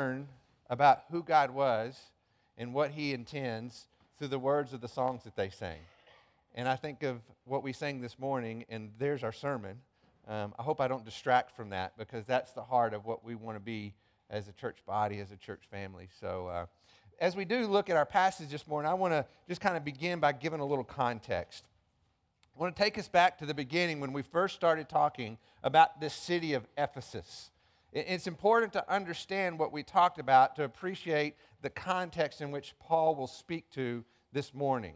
learn about who God was and what He intends through the words of the songs that they sang. And I think of what we sang this morning, and there's our sermon. Um, I hope I don't distract from that because that's the heart of what we want to be as a church body, as a church family. So, uh, as we do look at our passage this morning, I want to just kind of begin by giving a little context. I want to take us back to the beginning when we first started talking about this city of Ephesus. It's important to understand what we talked about to appreciate the context in which Paul will speak to this morning.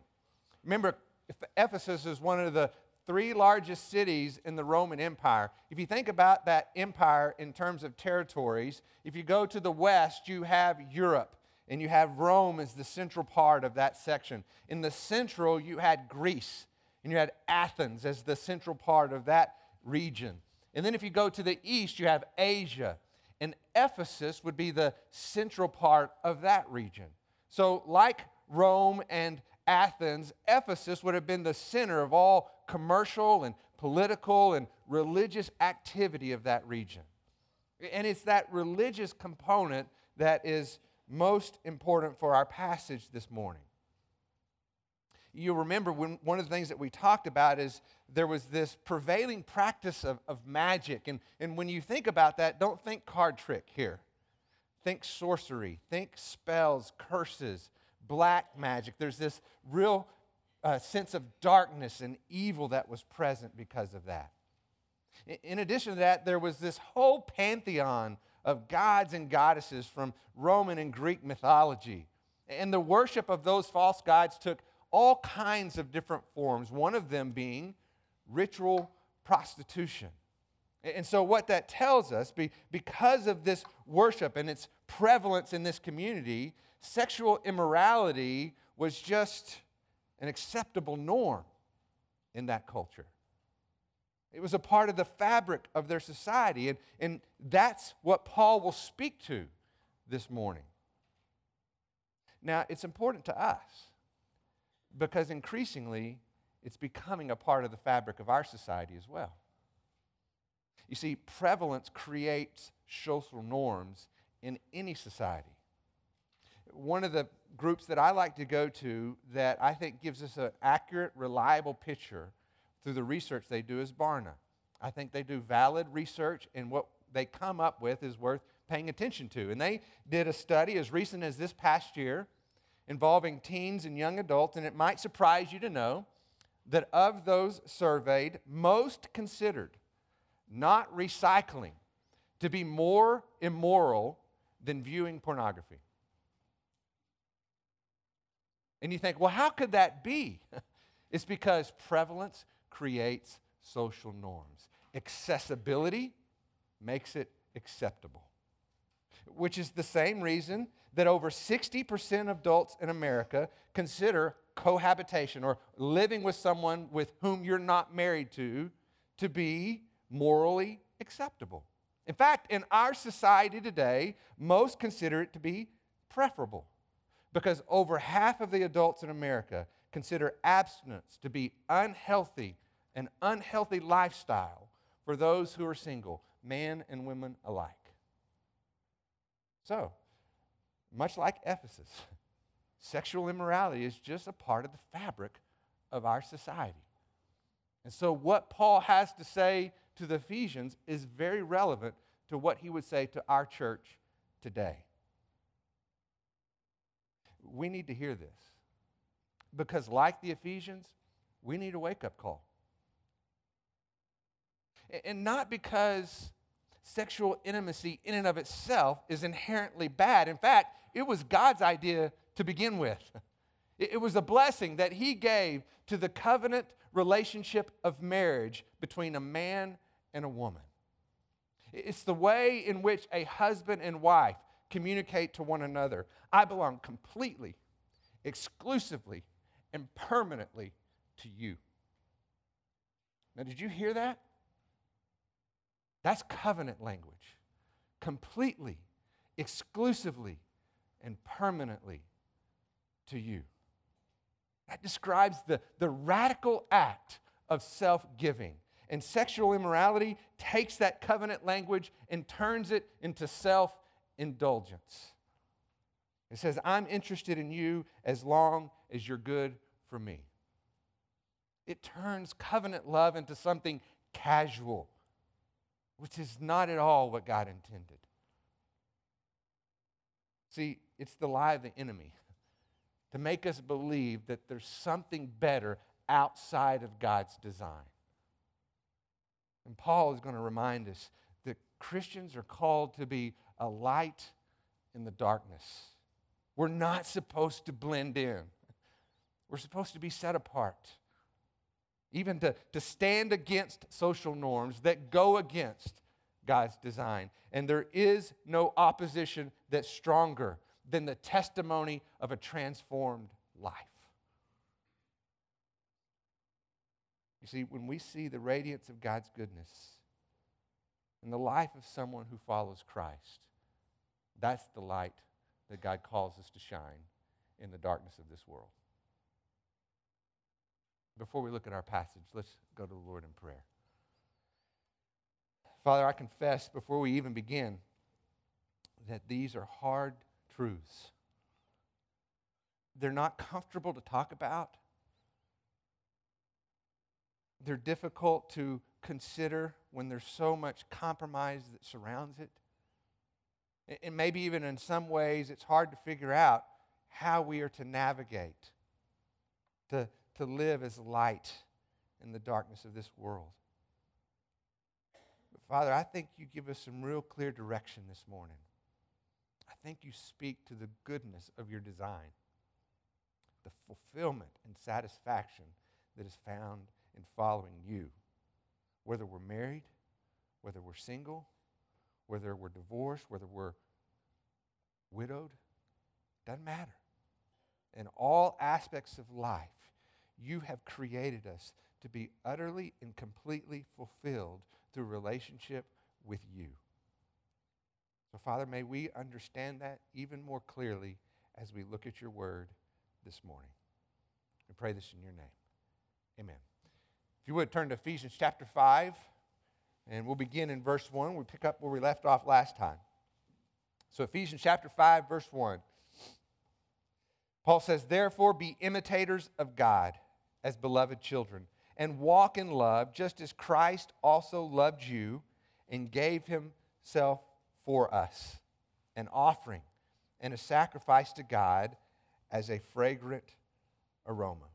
Remember, Ephesus is one of the three largest cities in the Roman Empire. If you think about that empire in terms of territories, if you go to the west, you have Europe, and you have Rome as the central part of that section. In the central, you had Greece, and you had Athens as the central part of that region. And then if you go to the east, you have Asia. And Ephesus would be the central part of that region. So, like Rome and Athens, Ephesus would have been the center of all commercial and political and religious activity of that region. And it's that religious component that is most important for our passage this morning. You'll remember when one of the things that we talked about is there was this prevailing practice of, of magic. And, and when you think about that, don't think card trick here. Think sorcery, think spells, curses, black magic. There's this real uh, sense of darkness and evil that was present because of that. In addition to that, there was this whole pantheon of gods and goddesses from Roman and Greek mythology. And the worship of those false gods took all kinds of different forms, one of them being ritual prostitution. And so, what that tells us, because of this worship and its prevalence in this community, sexual immorality was just an acceptable norm in that culture. It was a part of the fabric of their society. And, and that's what Paul will speak to this morning. Now, it's important to us because increasingly it's becoming a part of the fabric of our society as well. You see, prevalence creates social norms in any society. One of the groups that I like to go to that I think gives us an accurate, reliable picture through the research they do is Barna. I think they do valid research, and what they come up with is worth paying attention to. And they did a study as recent as this past year involving teens and young adults, and it might surprise you to know that of those surveyed, most considered not recycling to be more immoral than viewing pornography. And you think, well, how could that be? it's because prevalence creates social norms. Accessibility makes it acceptable, which is the same reason that over 60% of adults in America consider cohabitation or living with someone with whom you're not married to to be morally acceptable. In fact, in our society today, most consider it to be preferable because over half of the adults in America consider abstinence to be unhealthy, an unhealthy lifestyle for those who are single, men and women alike. So, much like Ephesus, sexual immorality is just a part of the fabric of our society. And so, what Paul has to say to the Ephesians is very relevant to what he would say to our church today. We need to hear this because, like the Ephesians, we need a wake up call. And not because sexual intimacy in and of itself is inherently bad. In fact, it was God's idea to begin with. It was a blessing that He gave to the covenant relationship of marriage between a man and a woman. It's the way in which a husband and wife communicate to one another. I belong completely, exclusively, and permanently to you. Now, did you hear that? That's covenant language. Completely, exclusively, and permanently to you. That describes the, the radical act of self giving. And sexual immorality takes that covenant language and turns it into self indulgence. It says, I'm interested in you as long as you're good for me. It turns covenant love into something casual, which is not at all what God intended. See, it's the lie of the enemy to make us believe that there's something better outside of God's design. And Paul is going to remind us that Christians are called to be a light in the darkness. We're not supposed to blend in, we're supposed to be set apart. Even to, to stand against social norms that go against God's design. And there is no opposition that's stronger than the testimony of a transformed life. You see, when we see the radiance of God's goodness in the life of someone who follows Christ, that's the light that God calls us to shine in the darkness of this world. Before we look at our passage, let's go to the Lord in prayer. Father, I confess before we even begin that these are hard truths. They're not comfortable to talk about. They're difficult to consider when there's so much compromise that surrounds it. And maybe even in some ways, it's hard to figure out how we are to navigate, to, to live as light in the darkness of this world. But Father, I think you give us some real clear direction this morning. I think you speak to the goodness of your design, the fulfillment and satisfaction that is found in following you. Whether we're married, whether we're single, whether we're divorced, whether we're widowed, doesn't matter. In all aspects of life, you have created us to be utterly and completely fulfilled through relationship with you. So, Father, may we understand that even more clearly as we look at your word this morning. We pray this in your name. Amen. If you would turn to Ephesians chapter 5, and we'll begin in verse 1. We pick up where we left off last time. So, Ephesians chapter 5, verse 1. Paul says, Therefore, be imitators of God as beloved children, and walk in love, just as Christ also loved you and gave himself for us, an offering and a sacrifice to God as a fragrant aroma.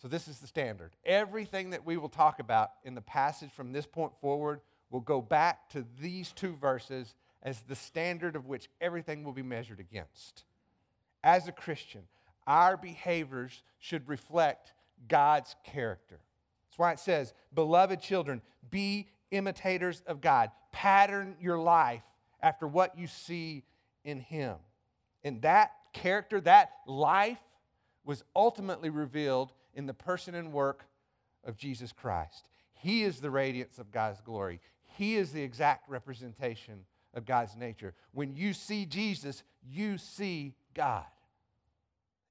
So, this is the standard. Everything that we will talk about in the passage from this point forward will go back to these two verses as the standard of which everything will be measured against. As a Christian, our behaviors should reflect God's character. That's why it says, Beloved children, be imitators of God. Pattern your life after what you see in Him. And that character, that life, was ultimately revealed in the person and work of Jesus Christ. He is the radiance of God's glory, He is the exact representation of God's nature. When you see Jesus, you see God.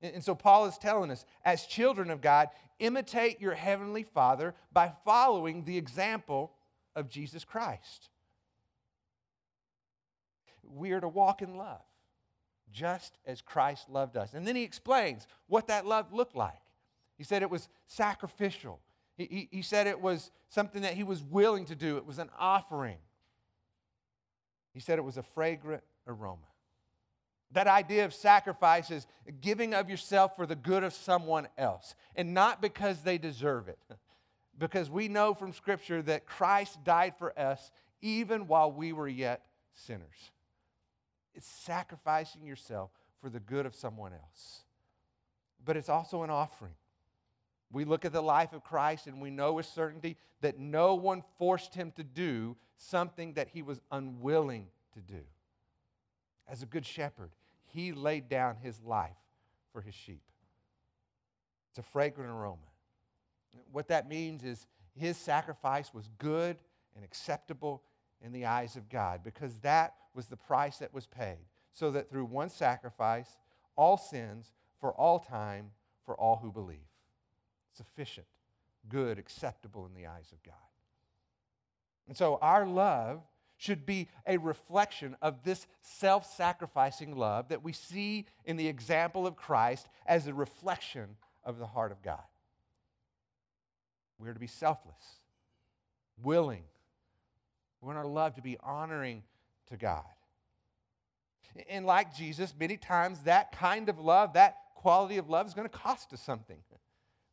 And so Paul is telling us, as children of God, imitate your heavenly Father by following the example of Jesus Christ. We are to walk in love, just as Christ loved us. And then he explains what that love looked like. He said it was sacrificial, he, he, he said it was something that he was willing to do, it was an offering. He said it was a fragrant aroma. That idea of sacrifice is giving of yourself for the good of someone else, and not because they deserve it. Because we know from Scripture that Christ died for us even while we were yet sinners. It's sacrificing yourself for the good of someone else. But it's also an offering. We look at the life of Christ and we know with certainty that no one forced him to do something that he was unwilling to do as a good shepherd, he laid down his life for his sheep. It's a fragrant aroma. What that means is his sacrifice was good and acceptable in the eyes of God because that was the price that was paid. So that through one sacrifice, all sins for all time for all who believe. Sufficient, good, acceptable in the eyes of God. And so our love should be a reflection of this self sacrificing love that we see in the example of Christ as a reflection of the heart of God. We're to be selfless, willing. We want our love to be honoring to God. And like Jesus, many times that kind of love, that quality of love is going to cost us something.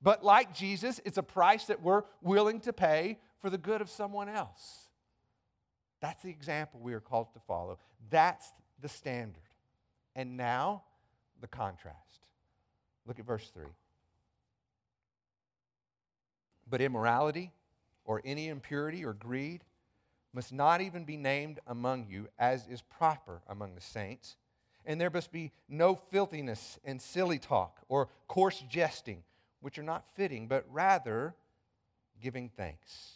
But like Jesus, it's a price that we're willing to pay for the good of someone else. That's the example we are called to follow. That's the standard. And now, the contrast. Look at verse 3. But immorality, or any impurity or greed, must not even be named among you, as is proper among the saints. And there must be no filthiness and silly talk or coarse jesting, which are not fitting, but rather giving thanks.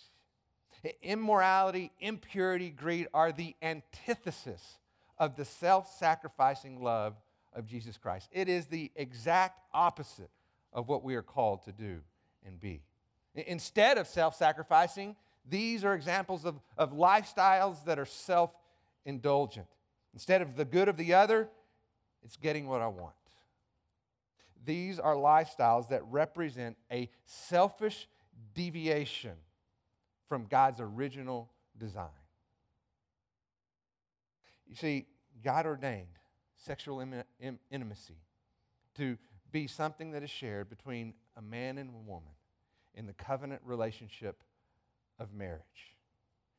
Immorality, impurity, greed are the antithesis of the self sacrificing love of Jesus Christ. It is the exact opposite of what we are called to do and be. Instead of self sacrificing, these are examples of, of lifestyles that are self indulgent. Instead of the good of the other, it's getting what I want. These are lifestyles that represent a selfish deviation from God's original design. You see, God ordained sexual intimacy to be something that is shared between a man and a woman in the covenant relationship of marriage.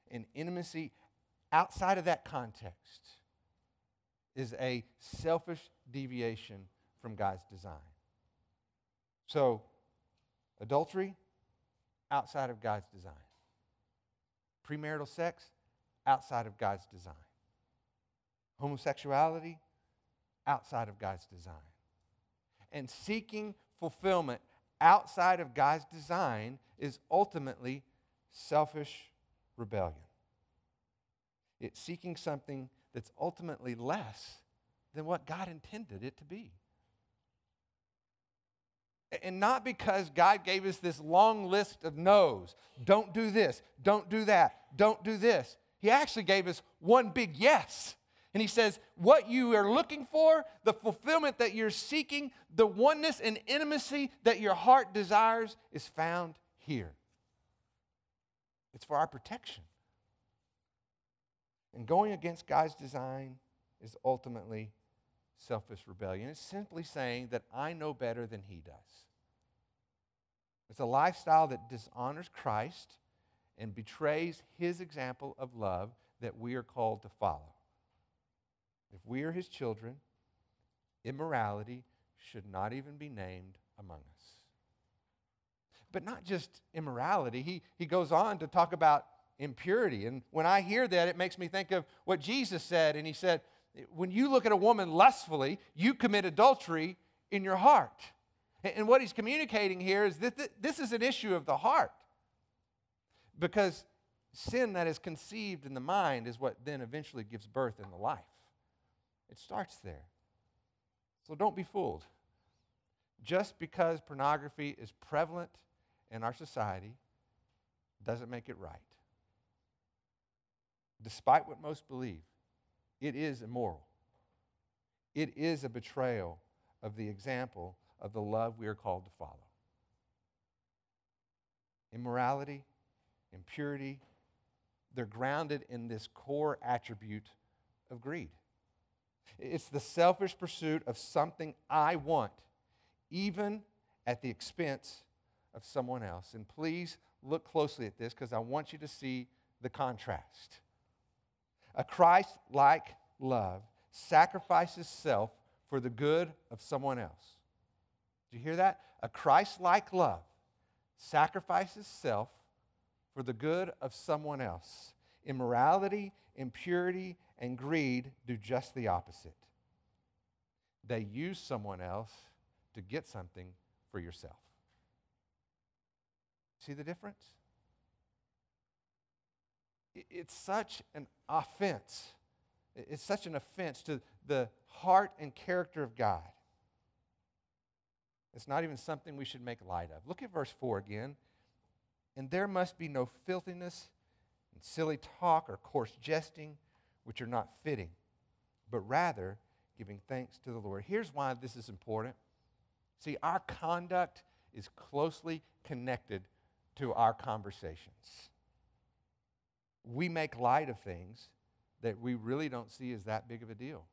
And intimacy outside of that context is a selfish deviation from God's design. So, adultery, outside of God's design. Premarital sex, outside of God's design. Homosexuality, outside of God's design. And seeking fulfillment outside of God's design is ultimately selfish rebellion. It's seeking something that's ultimately less than what God intended it to be. And not because God gave us this long list of no's. Don't do this, don't do that, don't do this. He actually gave us one big yes. And he says, What you are looking for, the fulfillment that you're seeking, the oneness and intimacy that your heart desires is found here. It's for our protection. And going against God's design is ultimately selfish rebellion. It's simply saying that I know better than He does. It's a lifestyle that dishonors Christ and betrays His example of love that we are called to follow. If we are His children, immorality should not even be named among us. But not just immorality, he, he goes on to talk about impurity. And when I hear that, it makes me think of what Jesus said. And he said, When you look at a woman lustfully, you commit adultery in your heart. And what he's communicating here is that this is an issue of the heart. Because sin that is conceived in the mind is what then eventually gives birth in the life. It starts there. So don't be fooled. Just because pornography is prevalent in our society doesn't make it right. Despite what most believe, it is immoral. It is a betrayal of the example of the love we are called to follow. Immorality, impurity, they're grounded in this core attribute of greed. It's the selfish pursuit of something I want, even at the expense of someone else. And please look closely at this because I want you to see the contrast. A Christ like love sacrifices self for the good of someone else. Do you hear that? A Christ like love sacrifices self for the good of someone else. Immorality, impurity, and greed do just the opposite. They use someone else to get something for yourself. See the difference? It's such an offense. It's such an offense to the heart and character of God. It's not even something we should make light of. Look at verse 4 again. And there must be no filthiness, and silly talk or coarse jesting, which are not fitting, but rather giving thanks to the Lord. Here's why this is important. See, our conduct is closely connected to our conversations. We make light of things that we really don't see as that big of a deal.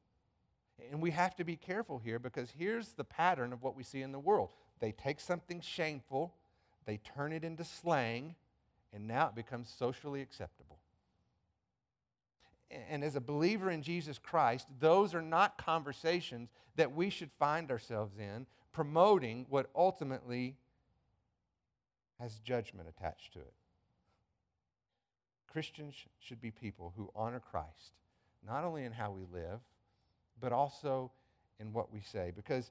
And we have to be careful here because here's the pattern of what we see in the world. They take something shameful, they turn it into slang, and now it becomes socially acceptable. And as a believer in Jesus Christ, those are not conversations that we should find ourselves in promoting what ultimately has judgment attached to it. Christians should be people who honor Christ, not only in how we live, but also in what we say. Because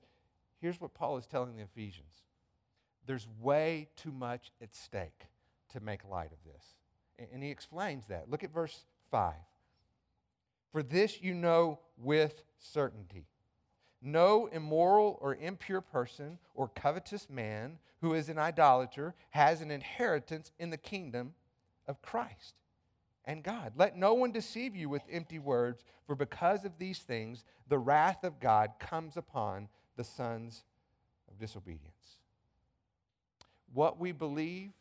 here's what Paul is telling the Ephesians there's way too much at stake to make light of this. And he explains that. Look at verse 5. For this you know with certainty. No immoral or impure person or covetous man who is an idolater has an inheritance in the kingdom of Christ and God. Let no one deceive you with empty words, for because of these things, the wrath of God comes upon the sons of disobedience. What we believe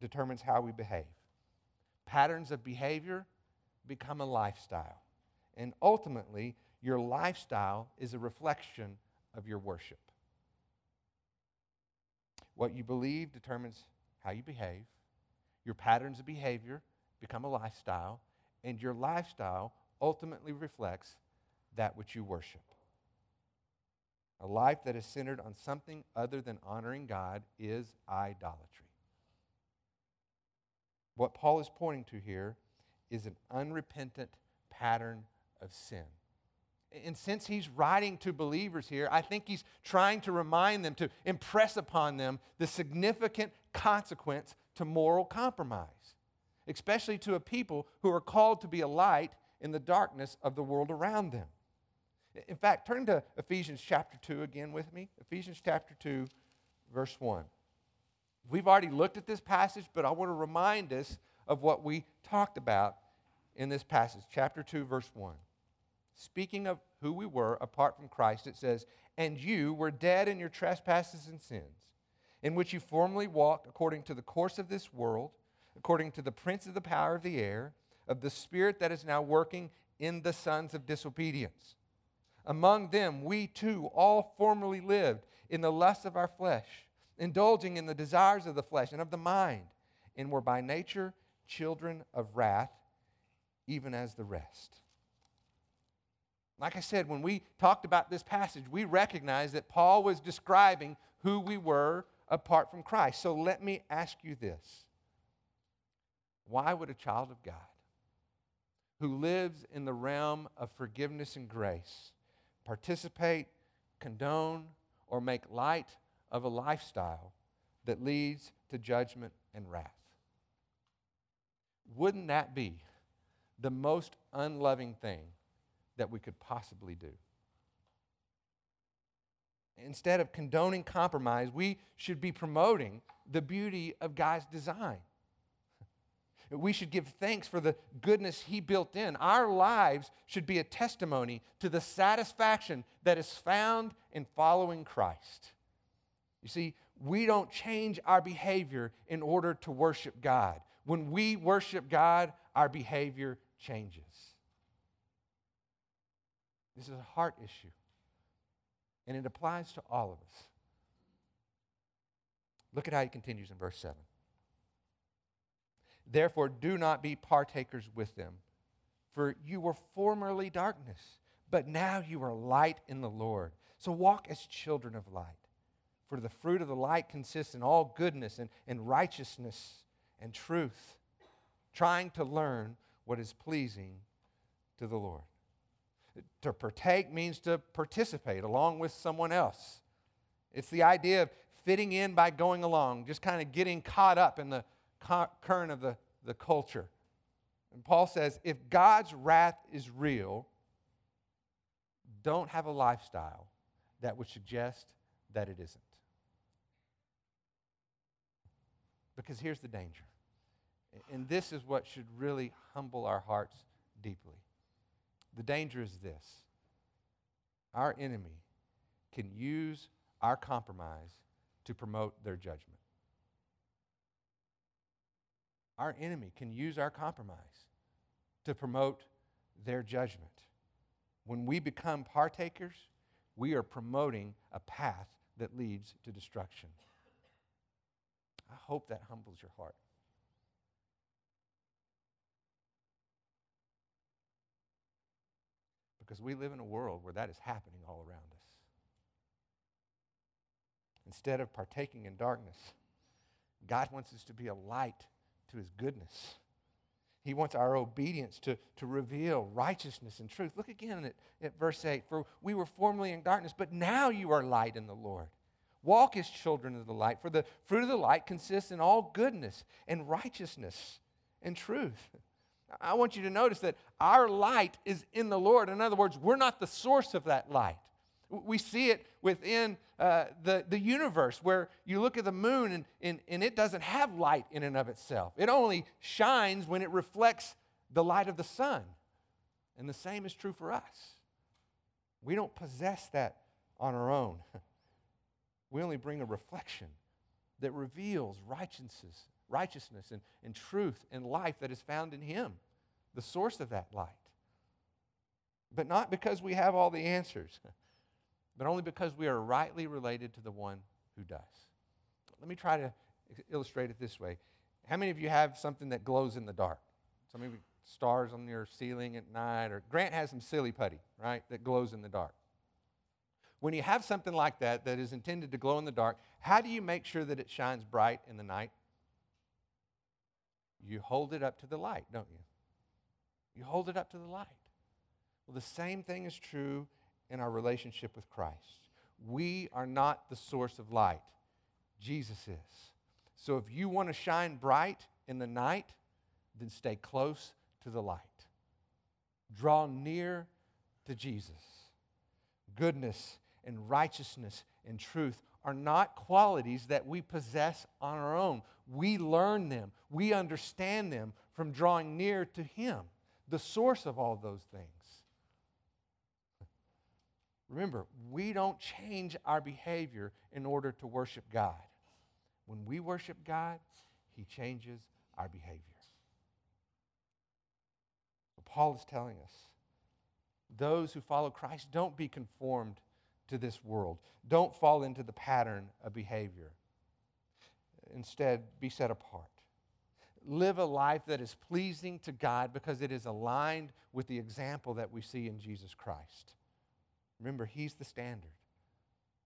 determines how we behave. Patterns of behavior become a lifestyle. And ultimately, your lifestyle is a reflection of your worship. What you believe determines how you behave. Your patterns of behavior become a lifestyle, and your lifestyle ultimately reflects that which you worship. A life that is centered on something other than honoring God is idolatry. What Paul is pointing to here is an unrepentant pattern of sin. And since he's writing to believers here, I think he's trying to remind them, to impress upon them the significant consequence to moral compromise especially to a people who are called to be a light in the darkness of the world around them. In fact, turn to Ephesians chapter 2 again with me. Ephesians chapter 2, verse 1. We've already looked at this passage, but I want to remind us of what we talked about in this passage, chapter 2, verse 1. Speaking of who we were apart from Christ, it says, And you were dead in your trespasses and sins, in which you formerly walked according to the course of this world according to the prince of the power of the air, of the spirit that is now working in the sons of disobedience. Among them, we too all formerly lived in the lusts of our flesh, indulging in the desires of the flesh and of the mind, and were by nature children of wrath, even as the rest. Like I said, when we talked about this passage, we recognized that Paul was describing who we were apart from Christ. So let me ask you this why would a child of God who lives in the realm of forgiveness and grace participate, condone, or make light of a lifestyle that leads to judgment and wrath? Wouldn't that be the most unloving thing that we could possibly do? Instead of condoning compromise, we should be promoting the beauty of God's design. We should give thanks for the goodness He built in. Our lives should be a testimony to the satisfaction that is found in following Christ. You see, we don't change our behavior in order to worship God. When we worship God, our behavior changes. This is a heart issue, and it applies to all of us. Look at how he continues in verse 7. Therefore, do not be partakers with them. For you were formerly darkness, but now you are light in the Lord. So walk as children of light. For the fruit of the light consists in all goodness and, and righteousness and truth, trying to learn what is pleasing to the Lord. To partake means to participate along with someone else. It's the idea of fitting in by going along, just kind of getting caught up in the current of the, the culture. And Paul says if God's wrath is real, don't have a lifestyle that would suggest that it isn't. Because here's the danger And this is what should really humble our hearts deeply. The danger is this our enemy can use our compromise to promote their judgment. Our enemy can use our compromise to promote their judgment. When we become partakers, we are promoting a path that leads to destruction. I hope that humbles your heart. Because we live in a world where that is happening all around us. Instead of partaking in darkness, God wants us to be a light to his goodness. He wants our obedience to, to reveal righteousness and truth. Look again at, at verse 8. For we were formerly in darkness, but now you are light in the Lord. Walk as children of the light, for the fruit of the light consists in all goodness and righteousness and truth. I want you to notice that our light is in the Lord. In other words, we're not the source of that light. We see it within uh, the, the universe where you look at the moon and, and, and it doesn't have light in and of itself. It only shines when it reflects the light of the sun. And the same is true for us. We don't possess that on our own. We only bring a reflection that reveals righteousness, righteousness and, and truth and life that is found in Him, the source of that light. But not because we have all the answers, but only because we are rightly related to the one who does. Let me try to illustrate it this way. How many of you have something that glows in the dark? Some of you stars on your ceiling at night, or Grant has some silly putty, right, that glows in the dark. When you have something like that that is intended to glow in the dark, how do you make sure that it shines bright in the night? You hold it up to the light, don't you? You hold it up to the light. Well, the same thing is true in our relationship with Christ. We are not the source of light, Jesus is. So if you want to shine bright in the night, then stay close to the light. Draw near to Jesus. Goodness and righteousness and truth are not qualities that we possess on our own. We learn them, we understand them from drawing near to Him, the source of all those things. Remember, we don't change our behavior in order to worship God. When we worship God, He changes our behavior. So Paul is telling us those who follow Christ don't be conformed to this world, don't fall into the pattern of behavior. Instead, be set apart. Live a life that is pleasing to God because it is aligned with the example that we see in Jesus Christ. Remember, He's the standard.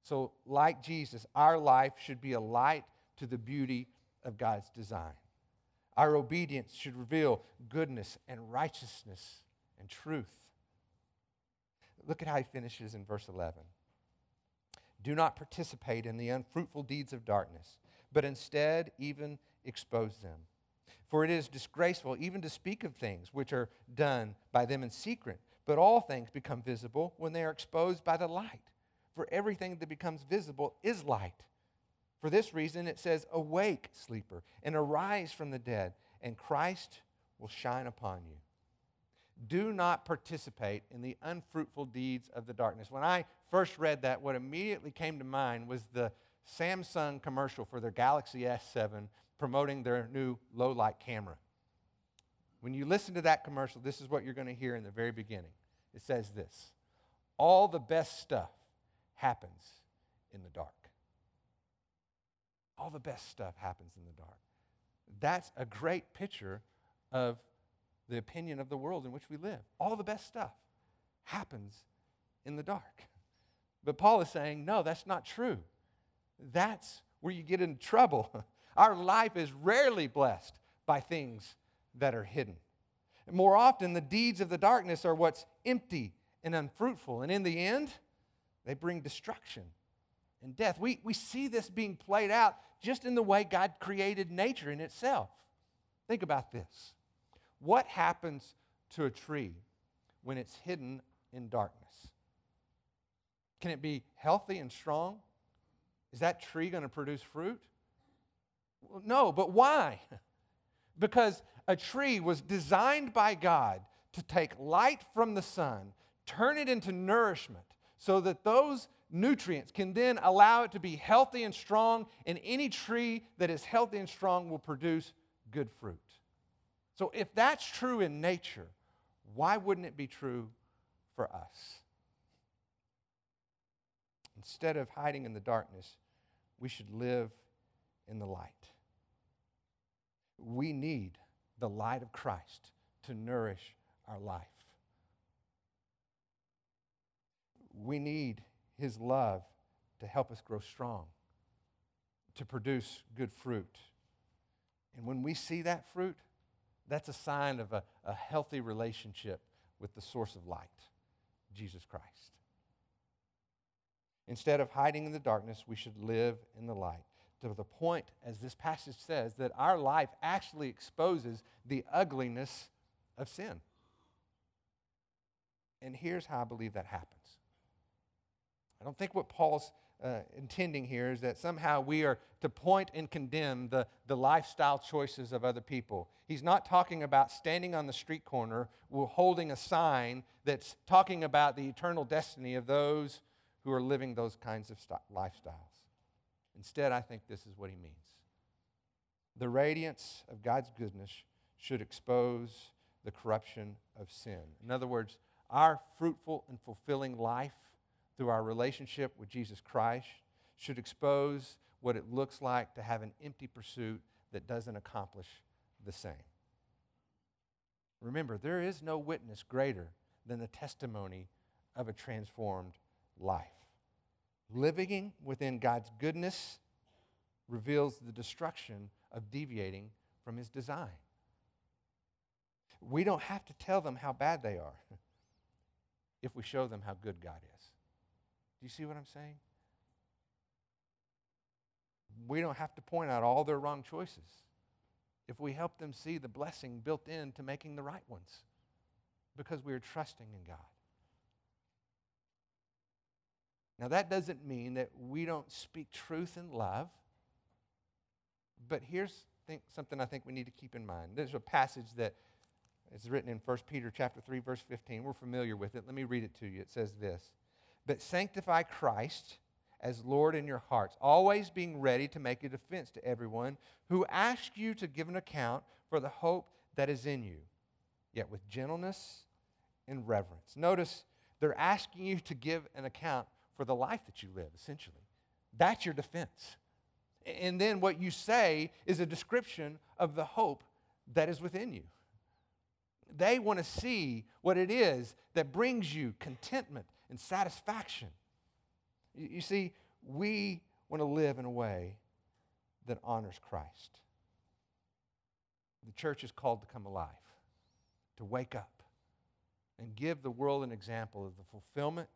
So, like Jesus, our life should be a light to the beauty of God's design. Our obedience should reveal goodness and righteousness and truth. Look at how he finishes in verse 11. Do not participate in the unfruitful deeds of darkness, but instead even expose them. For it is disgraceful even to speak of things which are done by them in secret. But all things become visible when they are exposed by the light. For everything that becomes visible is light. For this reason, it says, Awake, sleeper, and arise from the dead, and Christ will shine upon you. Do not participate in the unfruitful deeds of the darkness. When I first read that, what immediately came to mind was the Samsung commercial for their Galaxy S7 promoting their new low light camera. When you listen to that commercial, this is what you're going to hear in the very beginning. It says this All the best stuff happens in the dark. All the best stuff happens in the dark. That's a great picture of the opinion of the world in which we live. All the best stuff happens in the dark. But Paul is saying, no, that's not true. That's where you get in trouble. Our life is rarely blessed by things that are hidden. more often, the deeds of the darkness are what's empty and unfruitful. And in the end, they bring destruction and death. We, we see this being played out just in the way God created nature in itself. Think about this. What happens to a tree when it's hidden in darkness? Can it be healthy and strong? Is that tree going to produce fruit? Well, no, but why? Because a tree was designed by God to take light from the sun, turn it into nourishment, so that those nutrients can then allow it to be healthy and strong, and any tree that is healthy and strong will produce good fruit. So, if that's true in nature, why wouldn't it be true for us? Instead of hiding in the darkness, we should live in the light. We need the light of Christ to nourish our life. We need his love to help us grow strong, to produce good fruit. And when we see that fruit, that's a sign of a, a healthy relationship with the source of light, Jesus Christ. Instead of hiding in the darkness, we should live in the light. To the point, as this passage says, that our life actually exposes the ugliness of sin. And here's how I believe that happens I don't think what Paul's uh, intending here is that somehow we are to point and condemn the, the lifestyle choices of other people. He's not talking about standing on the street corner holding a sign that's talking about the eternal destiny of those who are living those kinds of st- lifestyles. Instead, I think this is what he means. The radiance of God's goodness should expose the corruption of sin. In other words, our fruitful and fulfilling life through our relationship with Jesus Christ should expose what it looks like to have an empty pursuit that doesn't accomplish the same. Remember, there is no witness greater than the testimony of a transformed life. Living within God's goodness reveals the destruction of deviating from his design. We don't have to tell them how bad they are if we show them how good God is. Do you see what I'm saying? We don't have to point out all their wrong choices if we help them see the blessing built into making the right ones because we are trusting in God. Now, that doesn't mean that we don't speak truth in love, but here's think, something I think we need to keep in mind. There's a passage that is written in 1 Peter chapter 3 verse 15. We're familiar with it. Let me read it to you. It says this: but sanctify Christ as Lord in your hearts, always being ready to make a defense to everyone who asks you to give an account for the hope that is in you, yet with gentleness and reverence. Notice they're asking you to give an account for the life that you live, essentially. That's your defense. And then what you say is a description of the hope that is within you. They want to see what it is that brings you contentment and satisfaction. You, you see, we want to live in a way that honors Christ. The church is called to come alive, to wake up, and give the world an example of the fulfillment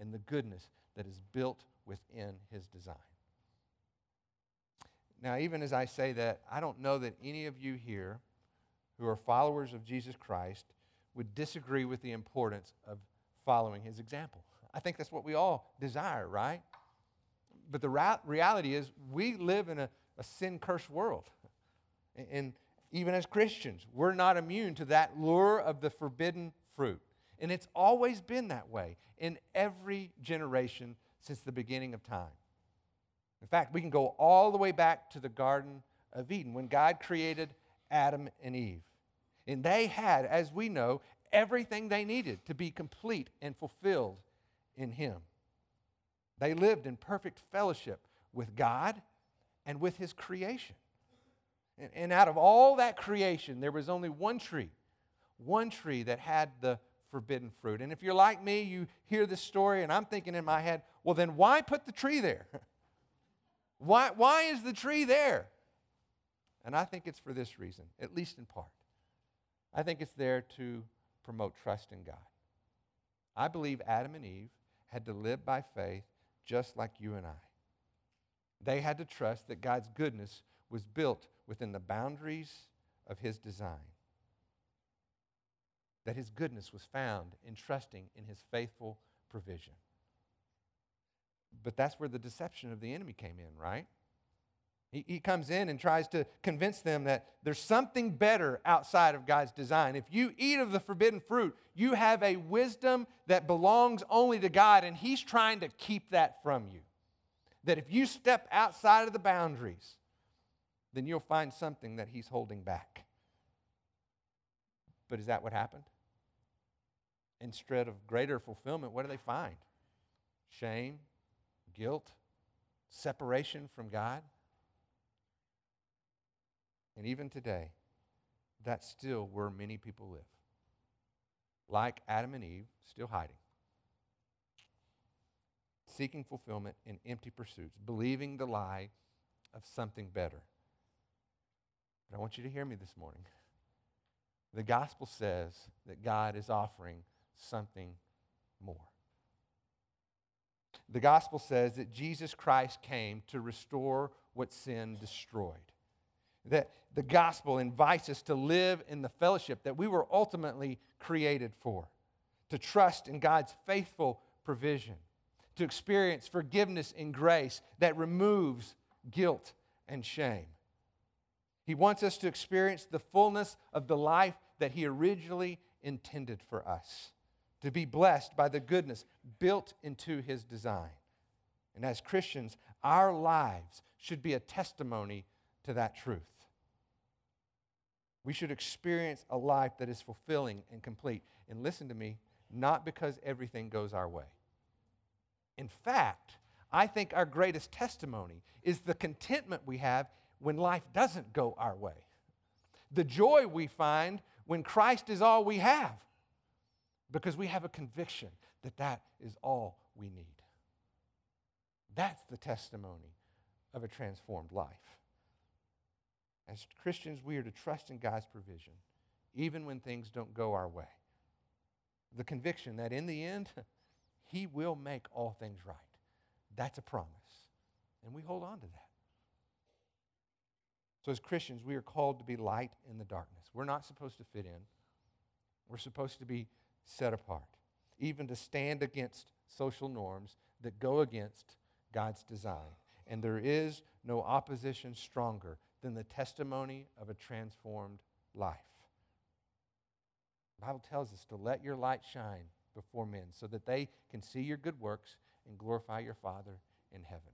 and the goodness that is built within his design. Now, even as I say that, I don't know that any of you here who are followers of Jesus Christ would disagree with the importance of following his example. I think that's what we all desire, right? But the ra- reality is, we live in a, a sin cursed world. And, and even as Christians, we're not immune to that lure of the forbidden fruit. And it's always been that way in every generation since the beginning of time. In fact, we can go all the way back to the Garden of Eden when God created Adam and Eve. And they had, as we know, everything they needed to be complete and fulfilled in Him. They lived in perfect fellowship with God and with His creation. And, and, out of all that creation, there was only one tree, one tree that had the forbidden fruit. And if you're like me, you hear this story, and I'm thinking in my head, well, then why put the tree there? why, why is the tree there? And I think it's for this reason, at least in part. I think it's there to promote trust in God. I believe Adam and Eve had to live by faith just like you and I. They had to trust that God's goodness was built within the boundaries of his design. That his goodness was found in trusting in his faithful provision. But that's where the deception of the enemy came in, right? He, he comes in and tries to convince them that there's something better outside of God's design. If you eat of the forbidden fruit, you have a wisdom that belongs only to God, and He's trying to keep that from you. That if you step outside of the boundaries, then you'll find something that He's holding back. But is that what happened? Instead of greater fulfillment, what do they find? Shame, guilt, separation from God. And even today, that's still where many people live. Like Adam and Eve, still hiding, seeking fulfillment in empty pursuits, believing the lie of something better. But I want you to hear me this morning. The gospel says that God is offering something more. The gospel says that Jesus Christ came to restore what sin destroyed. That the gospel invites us to live in the fellowship that we were ultimately created for, to trust in God's faithful provision, to experience forgiveness and grace that removes guilt and shame. He wants us to experience the fullness of the life that He originally intended for us, to be blessed by the goodness built into His design. And as Christians, our lives should be a testimony to that truth. We should experience a life that is fulfilling and complete. And listen to me, not because everything goes our way. In fact, I think our greatest testimony is the contentment we have when life doesn't go our way, the joy we find when Christ is all we have, because we have a conviction that that is all we need. That's the testimony of a transformed life. As Christians, we are to trust in God's provision, even when things don't go our way. The conviction that in the end, He will make all things right. That's a promise. And we hold on to that. So, as Christians, we are called to be light in the darkness. We're not supposed to fit in, we're supposed to be set apart, even to stand against social norms that go against God's design. And there is no opposition stronger than the testimony of a transformed life. The Bible tells us to let your light shine before men so that they can see your good works and glorify your Father in heaven.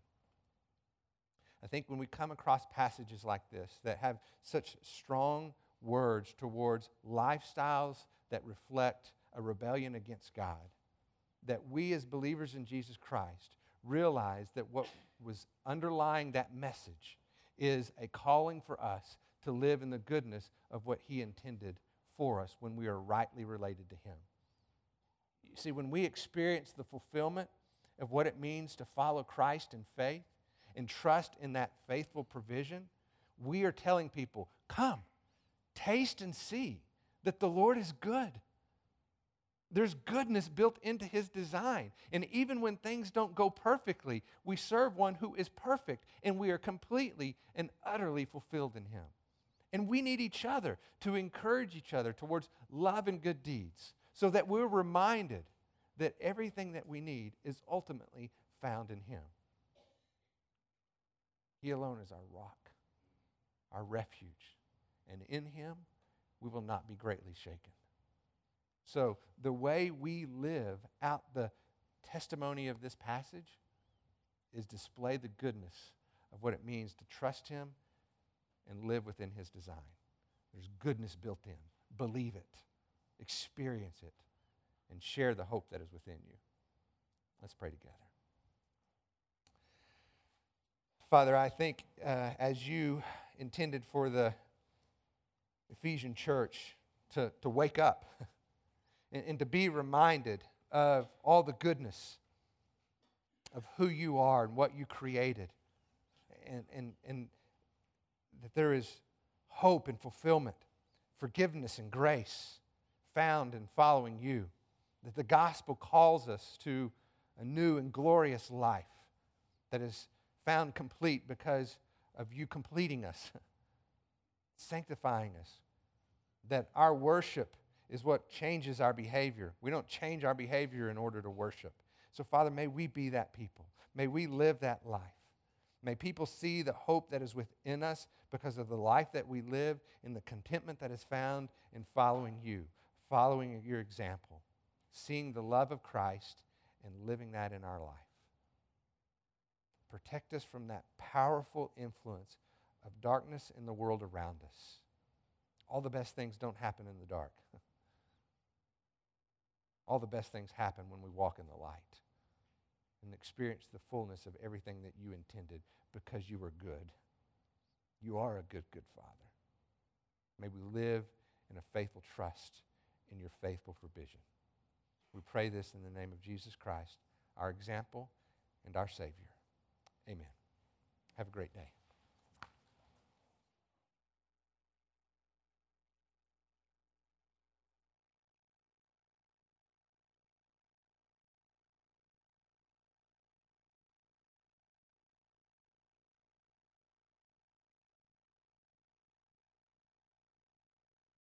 I think when we come across passages like this that have such strong words towards lifestyles that reflect a rebellion against God, that we as believers in Jesus Christ realize that what was underlying that message is a calling for us to live in the goodness of what He intended for us when we are rightly related to Him. You see, when we experience the fulfillment of what it means to follow Christ in faith and trust in that faithful provision, we are telling people, come, taste and see that the Lord is good. There's goodness built into his design. And even when things don't go perfectly, we serve one who is perfect and we are completely and utterly fulfilled in him. And we need each other to encourage each other towards love and good deeds so that we're reminded that everything that we need is ultimately found in him. He alone is our rock, our refuge. And in him, we will not be greatly shaken. So, the way we live out the testimony of this passage is display the goodness of what it means to trust Him and live within His design. There's goodness built in. Believe it, experience it, and share the hope that is within you. Let's pray together. Father, I think uh, as you intended for the Ephesian church to, to wake up and, and to be reminded of all the goodness of who you are and what you created, and, and, and that there is hope and fulfillment, forgiveness and grace found in following you, that the gospel calls us to a new and glorious life that is found complete because of you completing us, sanctifying us, that our worship is what changes our behavior. We don't change our behavior in order to worship. So, Father, may we be that people. May we live that life. May people see the hope that is within us because of the life that we live and the contentment that is found in following you, following your example, seeing the love of Christ and living that in our life. Protect us from that powerful influence of darkness in the world around us. All the best things don't happen in the dark. All the best things happen when we walk in the light and experience the fullness of everything that you intended because you were good. You are a good, good Father. May we live in a faithful trust in your faithful provision. We pray this in the name of Jesus Christ, our example and our Savior. Amen. Have a great day.